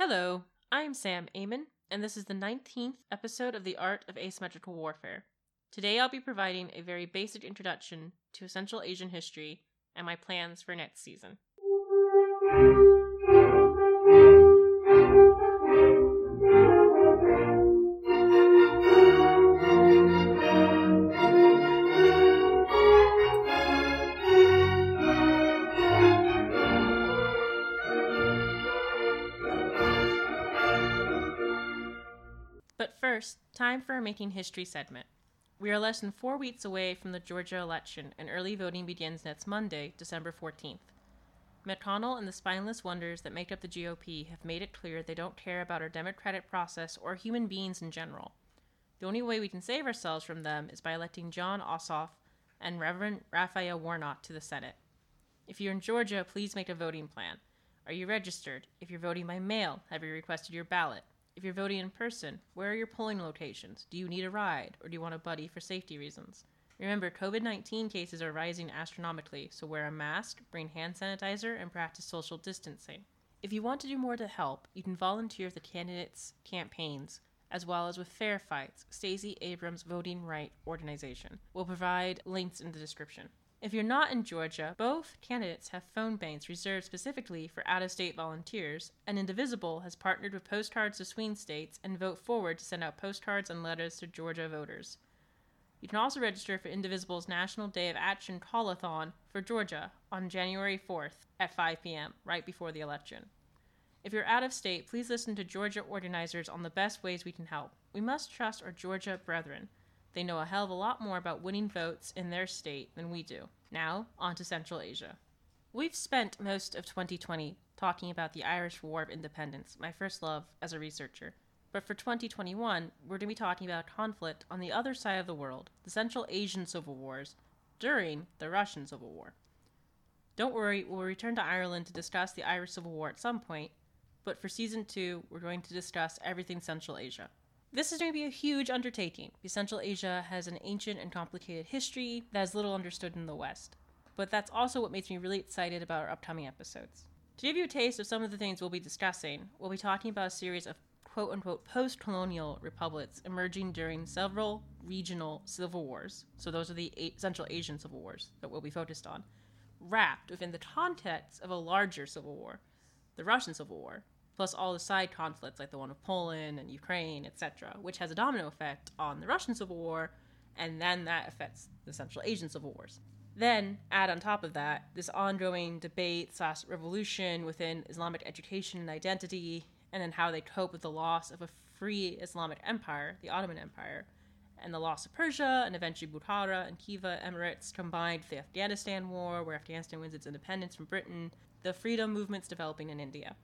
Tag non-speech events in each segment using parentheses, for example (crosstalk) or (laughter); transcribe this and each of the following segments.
Hello, I'm Sam Amon, and this is the 19th episode of The Art of Asymmetrical Warfare. Today I'll be providing a very basic introduction to Central Asian history and my plans for next season. Time for our Making History segment. We are less than four weeks away from the Georgia election, and early voting begins next Monday, December 14th. McConnell and the spineless wonders that make up the GOP have made it clear they don't care about our democratic process or human beings in general. The only way we can save ourselves from them is by electing Jon Ossoff and Reverend Raphael Warnock to the Senate. If you're in Georgia, please make a voting plan. Are you registered? If you're voting by mail, have you requested your ballot? If you're voting in person, where are your polling locations? Do you need a ride, or do you want a buddy for safety reasons? Remember, COVID 19 cases are rising astronomically, so wear a mask, bring hand sanitizer, and practice social distancing. If you want to do more to help, you can volunteer with the candidates' campaigns, as well as with Fair Fights, Stacey Abrams' voting right organization. We'll provide links in the description. If you're not in Georgia, both candidates have phone banks reserved specifically for out of state volunteers, and Indivisible has partnered with Postcards of Swing States and Vote Forward to send out postcards and letters to Georgia voters. You can also register for Indivisible's National Day of Action Callathon for Georgia on January 4th at 5 p.m., right before the election. If you're out of state, please listen to Georgia organizers on the best ways we can help. We must trust our Georgia brethren. They know a hell of a lot more about winning votes in their state than we do. Now, on to Central Asia. We've spent most of 2020 talking about the Irish War of Independence, my first love as a researcher. But for 2021, we're going to be talking about conflict on the other side of the world, the Central Asian Civil Wars, during the Russian Civil War. Don't worry, we'll return to Ireland to discuss the Irish Civil War at some point, but for season 2, we're going to discuss everything Central Asia. This is going to be a huge undertaking Central Asia has an ancient and complicated history that is little understood in the West. But that's also what makes me really excited about our upcoming episodes. To give you a taste of some of the things we'll be discussing, we'll be talking about a series of quote unquote post colonial republics emerging during several regional civil wars. So, those are the Central Asian civil wars that we'll be focused on, wrapped within the context of a larger civil war, the Russian Civil War, plus all the side conflicts like the one with Poland and Ukraine, etc., which has a domino effect on the Russian Civil War, and then that affects the Central Asian Civil Wars. Then add on top of that this ongoing debate slash revolution within Islamic education and identity, and then how they cope with the loss of a free Islamic empire, the Ottoman Empire, and the loss of Persia, and eventually Bukhara and Khiva Emirates combined with the Afghanistan War, where Afghanistan wins its independence from Britain, the freedom movements developing in India.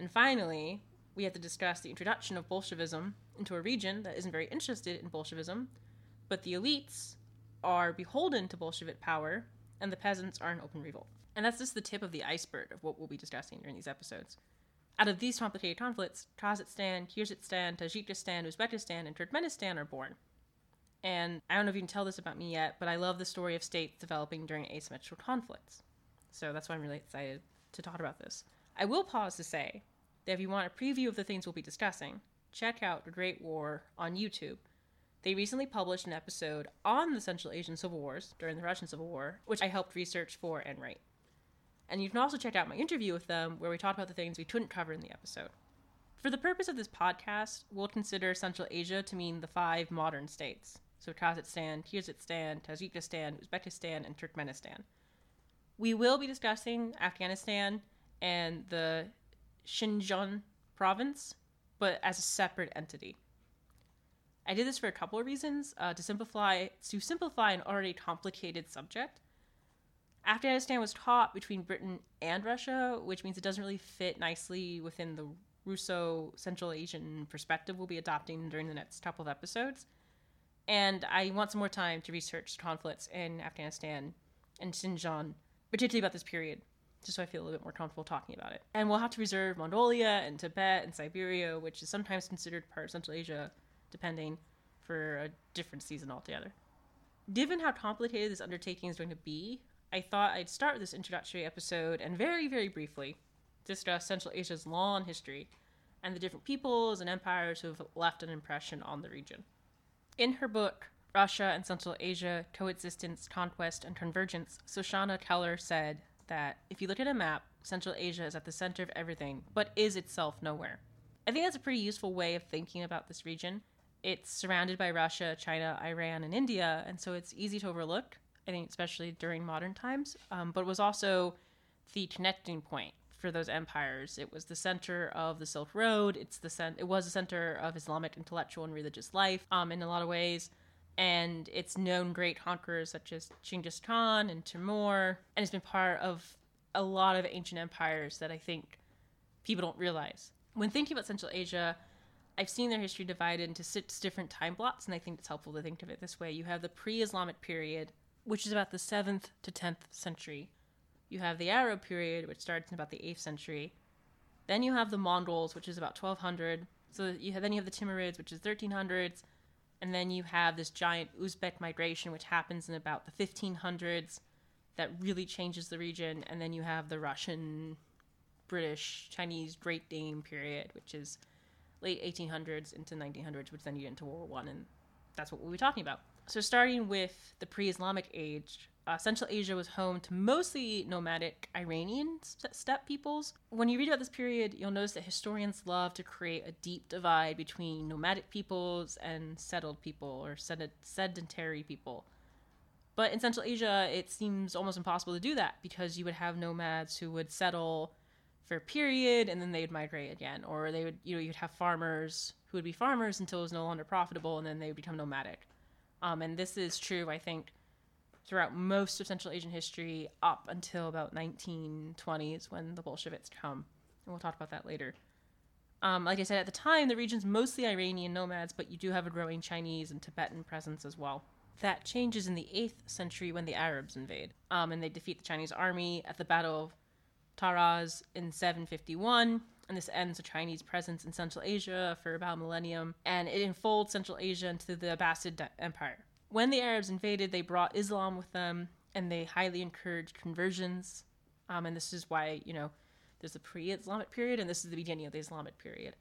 And finally, we have to discuss the introduction of Bolshevism into a region that isn't very interested in Bolshevism, but the elites are beholden to Bolshevik power, and the peasants are in open revolt. And that's just the tip of the iceberg of what we'll be discussing during these episodes. Out of these complicated conflicts, Kazakhstan, Kyrgyzstan, Tajikistan, Uzbekistan, and Turkmenistan are born. And I don't know if you can tell this about me yet, but I love the story of states developing during asymmetrical conflicts. So that's why I'm really excited to talk about this. I will pause to say that if you want a preview of the things we'll be discussing, check out The Great War on YouTube. They recently published an episode on the Central Asian Civil Wars during the Russian Civil War, which I helped research for and write. And you can also check out my interview with them where we talked about the things we couldn't cover in the episode. For the purpose of this podcast, we'll consider Central Asia to mean the five modern states. So Kazakhstan, Kyrgyzstan, Tajikistan, Uzbekistan, and Turkmenistan. We will be discussing Afghanistan and the Xinjiang province, but as a separate entity. I did this for a couple of reasons uh, to simplify to simplify an already complicated subject. Afghanistan was taught between Britain and Russia, which means it doesn't really fit nicely within the Russo Central Asian perspective we'll be adopting during the next couple of episodes. And I want some more time to research conflicts in Afghanistan and Xinjiang, particularly about this period, just so I feel a little bit more comfortable talking about it. And we'll have to reserve Mongolia and Tibet and Siberia, which is sometimes considered part of Central Asia, depending, for a different season altogether. Given how complicated this undertaking is going to be, I thought I'd start with this introductory episode and very, very briefly discuss Central Asia's long history and the different peoples and empires who have left an impression on the region. In her book, Russia and Central Asia Coexistence, Conquest, and Convergence, Shoshana Keller said that if you look at a map, Central Asia is at the center of everything, but is itself nowhere. I think that's a pretty useful way of thinking about this region. It's surrounded by Russia, China, Iran, and India, and so it's easy to overlook, I think, especially during modern times, um, but it was also the connecting point for those empires. It was the center of the Silk Road. It's the cent- It was the center of Islamic intellectual and religious life. Um, in a lot of ways, and it's known great conquerors such as Genghis Khan and Timur, and it's been part of a lot of ancient empires that I think people don't realize. When thinking about Central Asia, I've seen their history divided into six different time blocks, and I think it's helpful to think of it this way. You have the pre Islamic period, which is about the 7th to 10th century. You have the Arab period, which starts in about the 8th century. Then you have the Mongols, which is about 1200. So you have, then you have the Timurids, which is 1300s. And then you have this giant Uzbek migration, which happens in about the 1500s, that really changes the region. And then you have the Russian, British, Chinese Great Game period, which is late 1800s into 1900s, which then you get into World War One, and that's what we'll be talking about. So, starting with the pre-Islamic age, uh, Central Asia was home to mostly nomadic Iranian steppe peoples. When you read about this period, you'll notice that historians love to create a deep divide between nomadic peoples and settled people or sed- sedentary people. But in Central Asia, it seems almost impossible to do that because you would have nomads who would settle for a period and then they'd migrate again, or they would, you know, you'd have farmers who would be farmers until it was no longer profitable and then they would become nomadic. Um, and this is true, I think, throughout most of Central Asian history up until about 1920s when the Bolsheviks come. And we'll talk about that later. Um, like I said, at the time, the region's mostly Iranian nomads, but you do have a growing Chinese and Tibetan presence as well. That changes in the 8th century when the Arabs invade, um, and they defeat the Chinese army at the Battle of Taraz in 751, and this ends the Chinese presence in Central Asia for about a millennium, and it enfolds Central Asia into the Abbasid Empire. When the Arabs invaded, they brought Islam with them, and they highly encouraged conversions. Um, and this is why, you know, there's the pre Islamic period, and this is the beginning of the Islamic period.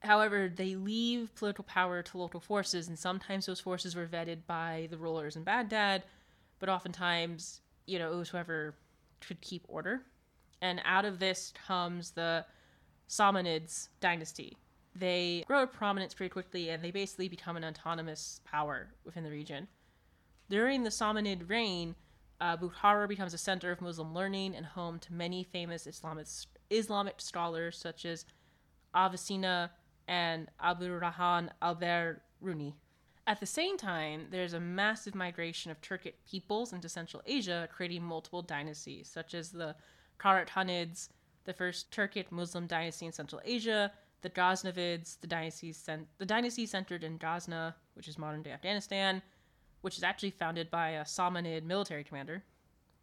However, they leave political power to local forces, and sometimes those forces were vetted by the rulers in Baghdad, but oftentimes, you know, it was whoever could keep order. And out of this comes the Samanids dynasty, they grow prominence pretty quickly and they basically become an autonomous power within the region. During the Samanid reign, uh, Bukhara becomes a center of Muslim learning and home to many famous Islamic, Islamic scholars such as Avicenna and Abu Abdurrahman al-Biruni. At the same time, there's a massive migration of Turkic peoples into Central Asia, creating multiple dynasties, such as the Karakhanids, the first Turkic Muslim dynasty in Central Asia, the Ghaznavids, the dynasty, cent- the dynasty centered in Ghazna, which is modern day Afghanistan, which is actually founded by a Samanid military commander,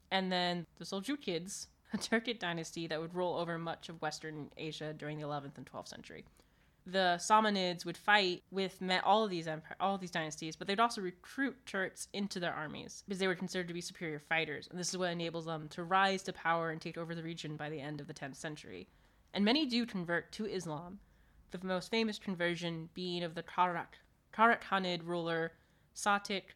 and then the Seljukids, a Turkic dynasty that would rule over much of Western Asia during the 11th and 12th century. The Samanids would fight with all of these empire, all of these dynasties, but they'd also recruit Turks into their armies because they were considered to be superior fighters, and this is what enables them to rise to power and take over the region by the end of the 10th century. And many do convert to Islam, the most famous conversion being of the Karak, Karakhanid ruler Satik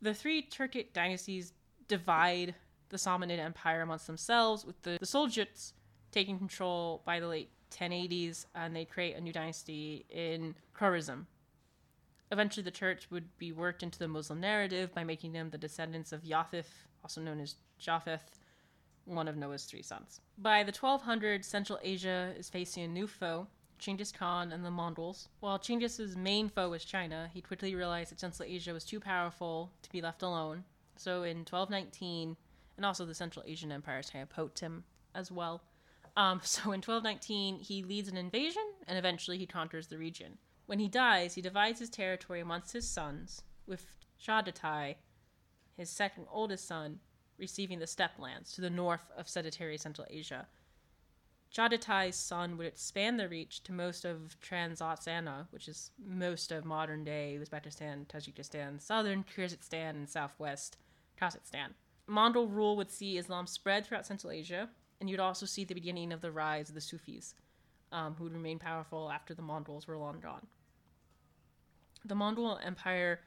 The three Turkic dynasties divide the Samanid Empire amongst themselves, with the, the Seljuks taking control by the late 1080s, and they create a new dynasty in Khwarezm. Eventually, the church would be worked into the Muslim narrative by making them the descendants of Yathif, also known as Japheth, one of Noah's three sons. By the 1200s, Central Asia is facing a new foe, Genghis Khan and the Mongols. While Genghis's main foe was China, he quickly realized that Central Asia was too powerful to be left alone. So in 1219, and also the Central Asian empires kind of poked him as well. Um, (laughs) so in 1219, he leads an invasion and eventually he conquers the region. When he dies, he divides his territory amongst his sons, with Chagatai, his second oldest son, receiving the steppe lands to the north of sedentary Central Asia. Chagatai's son would expand the reach to most of Transoxiana, which is most of modern day Uzbekistan, Tajikistan, southern Kyrgyzstan, and southwest Kazakhstan. Mongol rule would see Islam spread throughout Central Asia, and you'd also see the beginning of the rise of the Sufis. um, who would remain powerful after the Mongols were long gone. The Mongol Empire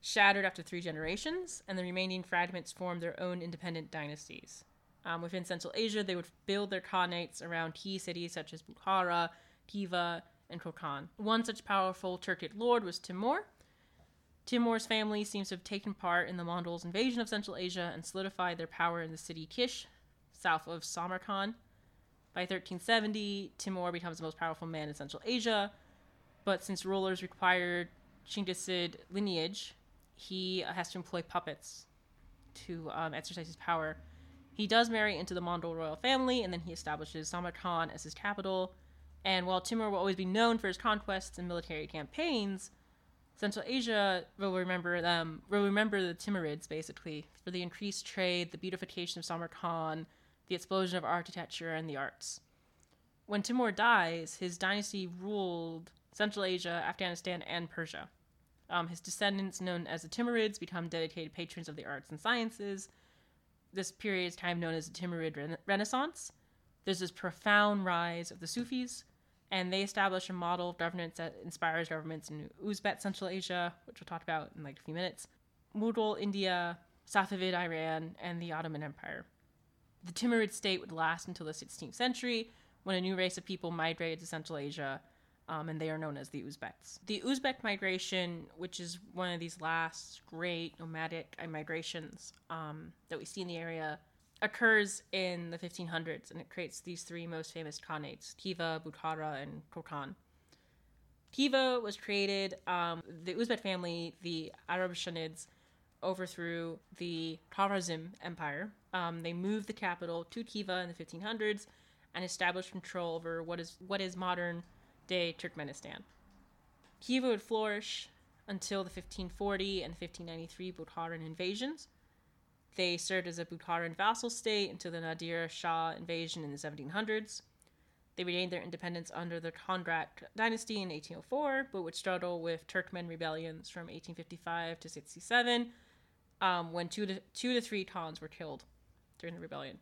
shattered after three generations, and the remaining fragments formed their own independent dynasties. Um, within Central Asia, they would build their khanates around key cities such as Bukhara, Khiva, and Kokand. One such powerful Turkic lord was Timur. Timur's family seems to have taken part in the Mongols' invasion of Central Asia and solidified their power in the city Kish, south of Samarkand. By 1370, Timur becomes the most powerful man in Central Asia, but since rulers required Chinggisid lineage, he has to employ puppets to um, exercise his power. He does marry into the Mongol royal family, and then he establishes Samarkand as his capital. And while Timur will always be known for his conquests and military campaigns, Central Asia will remember them. Will remember the Timurids basically for the increased trade, the beautification of Samarkand, the explosion of architecture and the arts. When Timur dies, his dynasty ruled Central Asia, Afghanistan, and Persia. Um, his descendants, known as the Timurids, become dedicated patrons of the arts and sciences. This period is time known as the Timurid Rena- Renaissance. There's this profound rise of the Sufis, and they establish a model of governance that inspires governments in Uzbek Central Asia, which we'll talk about in like a few minutes, Mughal India, Safavid Iran, and the Ottoman Empire. The Timurid state would last until the 16th century, when a new race of people migrated to Central Asia, um, and they are known as the Uzbeks. The Uzbek migration, which is one of these last great nomadic migrations um, that we see in the area, occurs in the 1500s, and it creates these three most famous khanates: Khiva, Bukhara, and Kokand. Khiva was created. Um, the Uzbek family, the Arabshahids, overthrew the Khwarazm Empire. Um, they moved the capital to Khiva in the 1500s and established control over what is what is modern day Turkmenistan. Khiva would flourish until the 1540 and 1593 Bukharan invasions. They served as a Bukharan vassal state until the Nadir Shah invasion in the 1700s. They regained their independence under the Kondrak dynasty in 1804, but would struggle with Turkmen rebellions from 1855 to 67, um, when two to, two to three Khans were killed during the rebellion.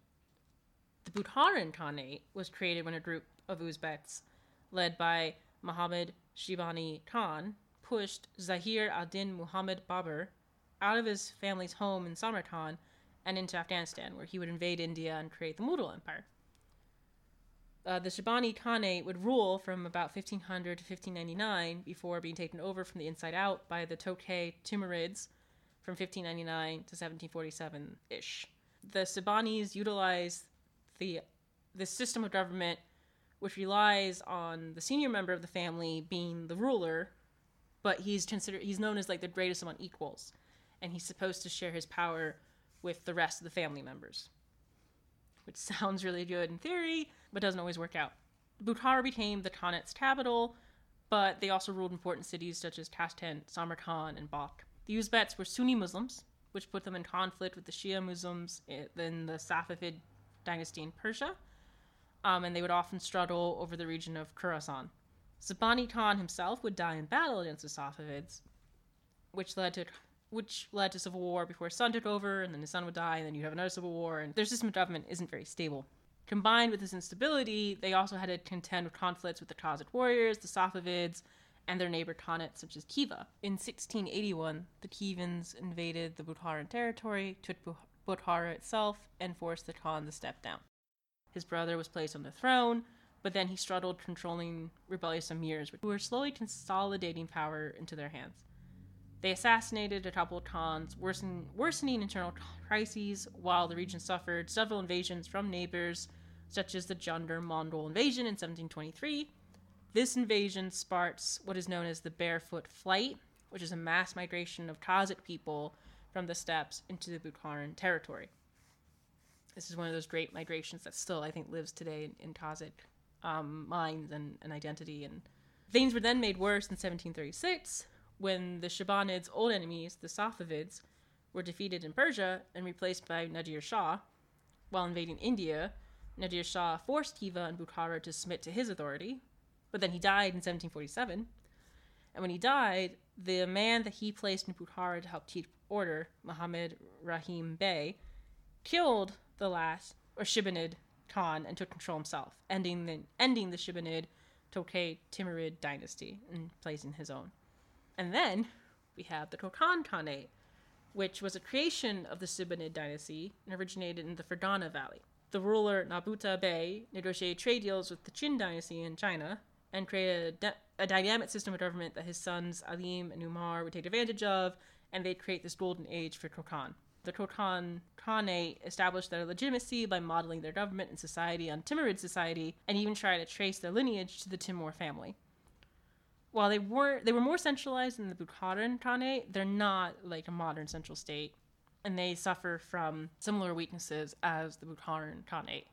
The Bukharan Khanate was created when a group of Uzbeks, led by Muhammad Shibani Khan, pushed Zahir ad-Din Muhammad Babur out of his family's home in Samarkand and into Afghanistan, where he would invade India and create the Mughal Empire. Uh, the Shibani Khanate would rule from about 1500 to 1599 before being taken over from the inside out by the Tokay Timurids from 1599 to 1747 ish. The Shibanis utilized the the system of government which relies on the senior member of the family being the ruler, but he's considered he's known as like the greatest among equals, and he's supposed to share his power with the rest of the family members. Which (laughs) sounds really good in theory, but doesn't always work out. Bukhara became the Khanate's capital, but they also ruled important cities such as Tashkent, Samarkand, and Balkh. The Uzbeks were Sunni Muslims, which put them in conflict with the Shia Muslims eh, in the Safavid dynasty in Persia, um, and they would often struggle over the region of Khorasan. Shibani Khan himself would die in battle against the Safavids, which led to which led to civil war before his son took over, and then his son would die, and then you have another civil war, and their system of government isn't very stable. Combined with this instability, they also had to contend with conflicts with the Khazar warriors, the Safavids, and their neighbor Khanates such as Khiva. In 1681, the Khivans invaded the Bukharan territory, took Bukhara itself, and forced the Khan to step down. His brother was placed on the throne, but then he struggled controlling rebellious emirs, who were slowly consolidating power into their hands. They assassinated a couple of Khans, worsen, worsening internal crises, while the region suffered several invasions from neighbors, such as the Dzungar Mongol invasion in 1723. This invasion sparks what is known as the Barefoot Flight, which is a mass migration of Kazakh people from the steppes into the Bukharan territory. This is one of those great migrations that still, I think, lives today in, in Kazakh um, minds and, and identity. And things were then made worse in 1736 when the Shibanids' old enemies, the Safavids, were defeated in Persia and replaced by Nadir Shah. While invading India, Nadir Shah forced Khiva and Bukhara to submit to his authority, but then he died in 1747. And when he died, the man that he placed in Bukhara to help keep order, Muhammad Rahim Bey, killed the last, or Shibanid Khan and took control himself, ending the ending the Shibanid Tokai Timurid dynasty and placing his own. And then we have the Kokand Khanate, which was a creation of the Shibanid dynasty and originated in the Fergana Valley. The ruler Narbuta Bey negotiated trade deals with the Qing dynasty in China and created a, de- a dynamic system of government that his sons Alim and Umar would take advantage of, and they'd create this golden age for Kokand. The Kokand Khanate established their legitimacy by modeling their government and society on Timurid society, and even try to trace their lineage to the Timur family. While they were they were more centralized than the Bukharan Khanate, they're not like a modern central state, and they suffer from similar weaknesses as the Bukharan Khanate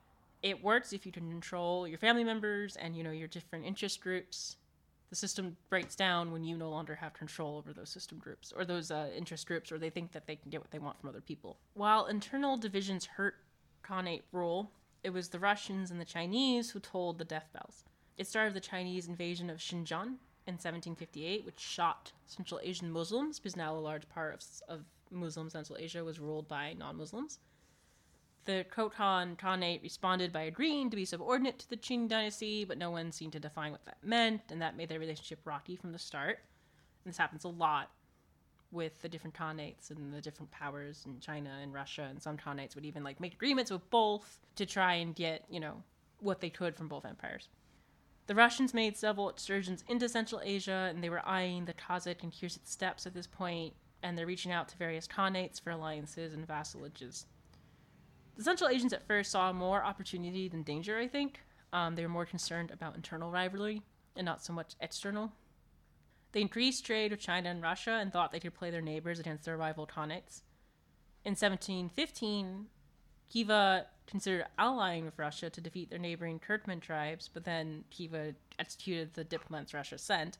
it works if you can control your family members and you know your different interest groups the system breaks down when you no longer have control over those system groups or those uh, interest groups or they think that they can get what they want from other people. While internal divisions hurt khanate rule it was the russians and the chinese who tolled the death bells. It started the chinese invasion of xinjiang in 1758 which shocked central asian muslims because now a large part of, of muslim central asia was ruled by non-muslims the Kokand Khanate responded by agreeing to be subordinate to the Qing dynasty, but no one seemed to define what that meant, and that made their relationship rocky from the start. And this happens a lot with the different khanates and the different powers in China and Russia, and some khanates would even like make agreements with both to try and get, you know, what they could from both empires. The Russians made several excursions into Central Asia, and they were eyeing the Kazakh and Kyrgyz steppes at this point, and they're reaching out to various khanates for alliances and vassalages the Central Asians at first saw more opportunity than danger, I think. Um, they were more concerned about internal rivalry and not so much external. They increased trade with China and Russia and thought they could play their neighbors against their rival khanates. In 1715, Khiva considered allying with Russia to defeat their neighboring Turkmen tribes, but then Khiva executed the diplomats Russia sent.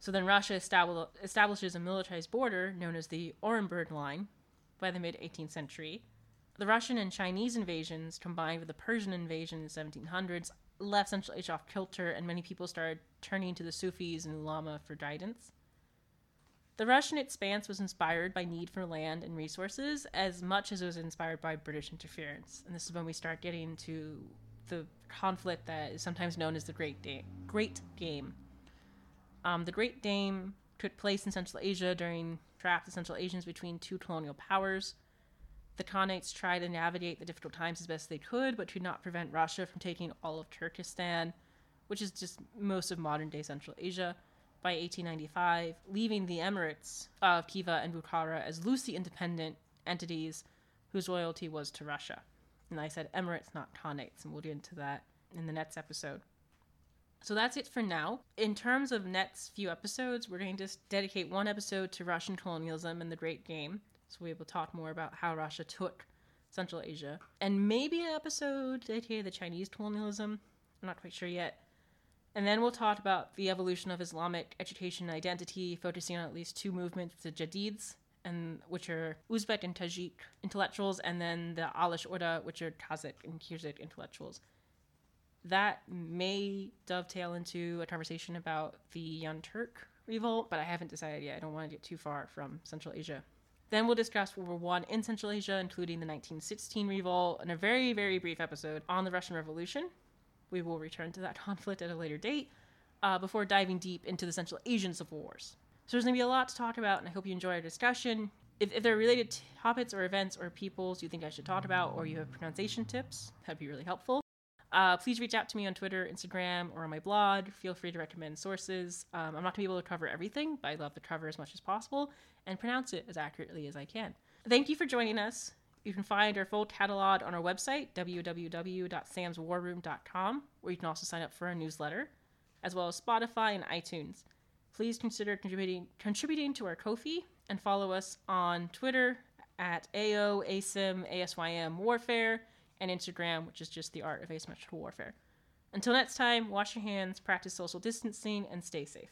So then Russia establishes a militarized border known as the Orenburg Line by the mid 18th century, the Russian and Chinese invasions, combined with the Persian invasion in the 1700s, left Central Asia off kilter, and many people started turning to the Sufis and Ulama for guidance. The Russian expanse was inspired by need for land and resources as much as it was inspired by British interference. And this is when we start getting to the conflict that is sometimes known as the Great, da- Great Game. Um, the Great Game took place in Central Asia during trapped the Central Asians between two colonial powers. The Khanates tried to navigate the difficult times as best they could, but could not prevent Russia from taking all of Turkestan, which is just most of modern day Central Asia, by 1895, leaving the emirates of Khiva and Bukhara as loosely independent entities whose loyalty was to Russia. And I said emirates, not Khanates, and we'll get into that in the next episode. So that's it for now. In terms of next few episodes, we're going to dedicate one episode to Russian colonialism and the Great Game, so we will talk more about how Russia took Central Asia. And maybe an episode dedicated to Chinese colonialism. I'm not quite sure yet. And then we'll talk about the evolution of Islamic education and identity, focusing on at least two movements, the Jadids, and which are Uzbek and Tajik intellectuals, and then the Alash Orda, which are Kazakh and Kyrgyz intellectuals. That may dovetail into a conversation about the Young Turk revolt, but I haven't decided yet. I don't want to get too far from Central Asia. Then we'll discuss World War I in Central Asia, including the 1916 revolt, and a very, very brief episode on the Russian Revolution. We will return to that (laughs) conflict at a later date uh, before diving deep into the Central Asian civil wars. So there's going to be a lot to talk about, and I hope you enjoy our discussion. If, if there are related topics or events or peoples you think I should talk about, or you have pronunciation tips, that'd be really helpful. Uh, please reach out to me on Twitter, Instagram, or on my blog. Feel free to recommend sources. Um, I'm not going to be able to cover everything, but I'd love to cover as much as possible and pronounce it as accurately as I can. Thank you for joining us. You can find our full catalog on our website, www.samswarroom.com, where you can also sign up for our newsletter, as well as Spotify and iTunes. Please consider contributing, contributing to our Ko-fi and follow us on Twitter at AO, ASIM, ASYM Warfare and Instagram, which is just the art of asymmetrical warfare. Until next time, wash your hands, practice social distancing, and stay safe.